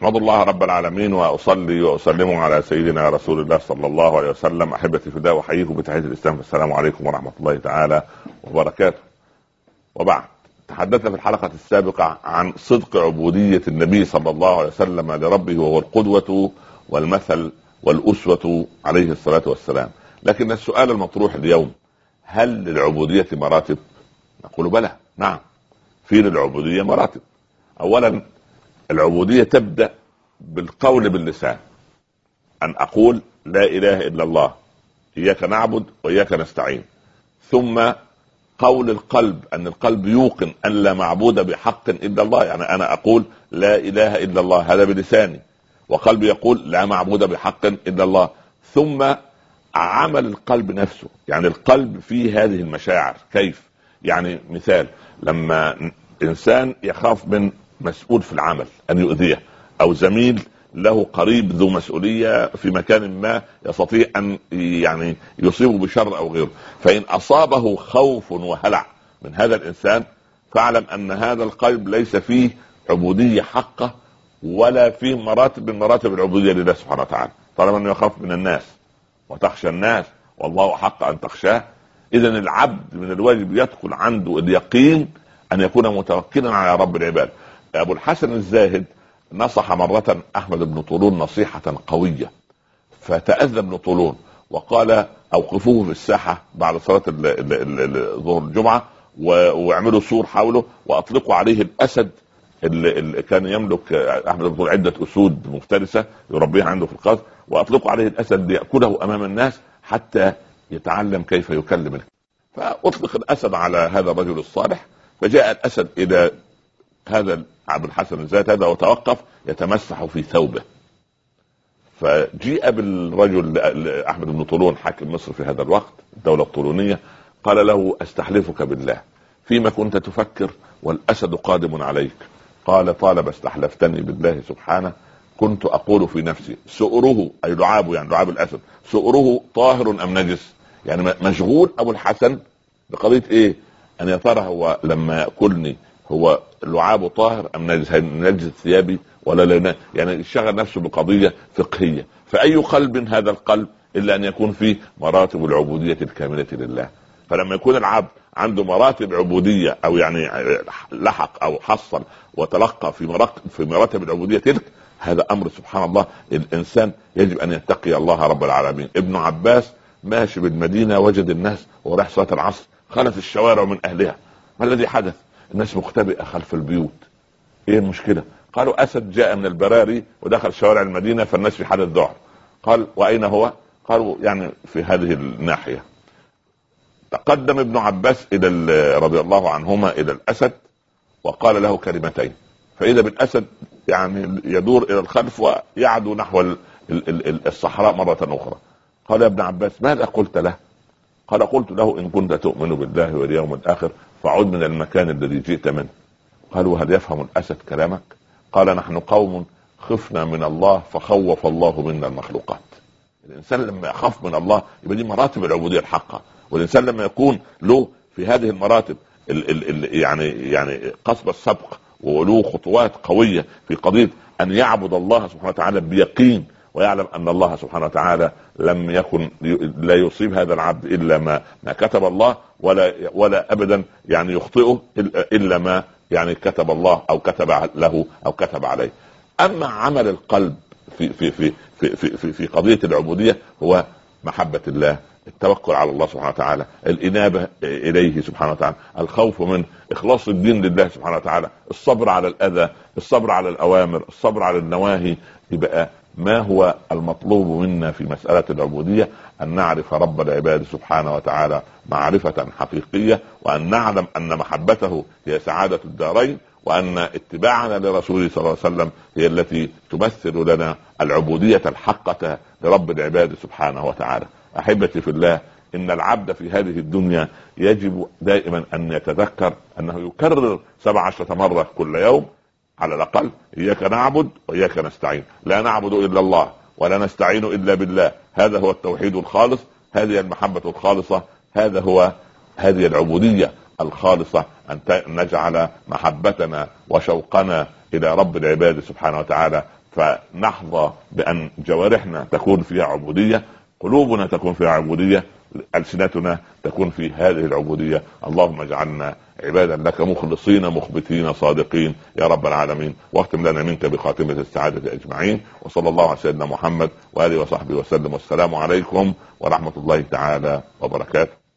احمد الله رب العالمين واصلي وأسلم على سيدنا رسول الله صلى الله عليه وسلم. أحبتي في الله وأحييكم بتحية الإسلام. السلام عليكم ورحمة الله تعالى وبركاته. وبعد تحدثنا في الحلقة السابقة عن صدق عبودية النبي صلى الله عليه وسلم لربه وهو القدوة والمثل والأسوة عليه الصلاة والسلام. لكن السؤال المطروح اليوم هل للعبودية مراتب؟ نقول بلى نعم في للعبودية مراتب. اولا العبودية تبدأ بالقول باللسان. أن أقول لا إله إلا الله إياك نعبد وإياك نستعين. ثم قول القلب أن القلب يوقن أن لا معبود بحق إلا الله. يعني أنا أقول لا إله إلا الله هذا بلساني. وقلبي يقول لا معبود بحق إلا الله. ثم عمل القلب نفسه. يعني القلب فيه هذه المشاعر. كيف؟ يعني مثال لما إنسان يخاف من مسؤول في العمل أن يؤذيه أو زميل له قريب ذو مسؤولية في مكان ما يستطيع أن يعني يصيبه بشر أو غيره. فإن أصابه خوف وهلع من هذا الإنسان فاعلم أن هذا القلب ليس فيه عبودية حقة ولا فيه مراتب من مراتب العبودية لله سبحانه وتعالى. طالما أنه يخاف من الناس وتخشى الناس والله حق أن تخشاه. اذا العبد من الواجب يدخل عنده اليقين أن يكون متوكلا على رب العباد. أبو الحسن الزاهد نصح مرة أحمد بن طولون نصيحة قوية فتأذى ابن طولون وقال أوقفوه في الساحة بعد صلاة ظهر الجمعة واعملوا سور حوله وأطلقوا عليه الأسد اللي, كان يملك أحمد بن طولون عدة أسود مفترسة يربيها عنده في القصر وأطلقوا عليه الأسد ليأكله أمام الناس حتى يتعلم كيف يكلم فأطلق الأسد على هذا الرجل الصالح فجاء الأسد إلى هذا عبد الحسن الزيت هذا وتوقف يتمسح في ثوبه. فجيء بالرجل أحمد بن طولون حاكم مصر في هذا الوقت الدولة الطولونيه قال له أستحلفك بالله. فيما كنت تفكر والأسد قادم عليك. قال طالما استحلفتني بالله سبحانه كنت أقول في نفسي سؤره أي لعابه يعني لعاب الأسد سؤره طاهر أم نجس؟ يعني مشغول أبو الحسن بقضية إيه؟ أن يا ترى هو لما يأكلني هو لعابه طاهر أم نجس ثيابي ولا لا؟ يعني شغل نفسه بقضية فقهية. فأي قلب هذا القلب إلا أن يكون فيه مراتب العبودية الكاملة لله. فلما يكون العبد عنده مراتب عبودية أو يعني لحق أو حصل وتلقى في مراتب في مراتب العبودية تلك هذا أمر سبحان الله. الإنسان يجب أن يتقي الله رب العالمين. ابن عباس ماشي بالمدينة وجد الناس وراح صلاة العصر خلت الشوارع من أهلها. ما الذي حدث؟ الناس مختبئة خلف البيوت إيه المشكلة؟ قالوا أسد جاء من البراري ودخل شوارع المدينة فالناس في حالة ذعر قال وأين هو؟ قالوا يعني في هذه الناحية تقدم ابن عباس إلى رضي الله عنهما إلى الأسد وقال له كلمتين فإذا بالأسد يعني يدور إلى الخلف ويعدو نحو الصحراء مرة أخرى قال يا ابن عباس ماذا قلت له؟ قال قلت له إن كنت تؤمن بالله واليوم الآخر فعد من المكان الذي جئت منه. قالوا هل يفهم الأسد كلامك؟ قال نحن قوم خفنا من الله فخوف الله منا المخلوقات. الإنسان لما يخاف من الله يبقى دي مراتب العبودية الحقة. والإنسان لما يكون له في هذه المراتب ال ال ال يعني يعني قصب السبق وله خطوات قوية في قضية أن يعبد الله سبحانه وتعالى بيقين ويعلم أن الله سبحانه وتعالى لم يكن لا يصيب هذا العبد إلا ما ما كتب الله ولا ولا ابدا يعني يخطئه إلا ما يعني كتب الله أو كتب له أو كتب عليه. أما عمل القلب في في في في في, في, في قضية العبودية هو محبة الله التوكل على الله سبحانه وتعالى الإنابة إليه سبحانه وتعالى الخوف من إخلاص الدين لله سبحانه وتعالى الصبر على الأذى الصبر على الأوامر الصبر على النواهي يبقى ما هو المطلوب منا في مسألة العبودية؟ أن نعرف رب العباد سبحانه وتعالى معرفة حقيقية وأن نعلم أن محبته هي سعادة الدارين وأن اتباعنا لرسوله صلى الله عليه وسلم هي التي تمثل لنا العبودية الحقة لرب العباد سبحانه وتعالى. أحبتي في الله إن العبد في هذه الدنيا يجب دائما أن يتذكر أنه يكرر سبع عشرة مرة كل يوم على الأقل. إياك نعبد وإياك نستعين. لا نعبد إلا الله ولا نستعين إلا بالله. هذا هو التوحيد الخالص. هذه المحبة الخالصة. هذا هو هذه العبودية الخالصة. أن نجعل محبتنا وشوقنا إلى رب العباد سبحانه وتعالى. فنحظى بأن جوارحنا تكون فيها عبودية. قلوبنا تكون فيها عبودية ألسنتنا تكون في هذه العبودية. اللهم اجعلنا عبادا لك مخلصين مخبتين صادقين. يا رب العالمين واختم لنا منك بخاتمة السعادة أجمعين. وصلى الله على سيدنا محمد وآله وصحبه وسلم. والسلام عليكم ورحمة الله تعالى وبركاته.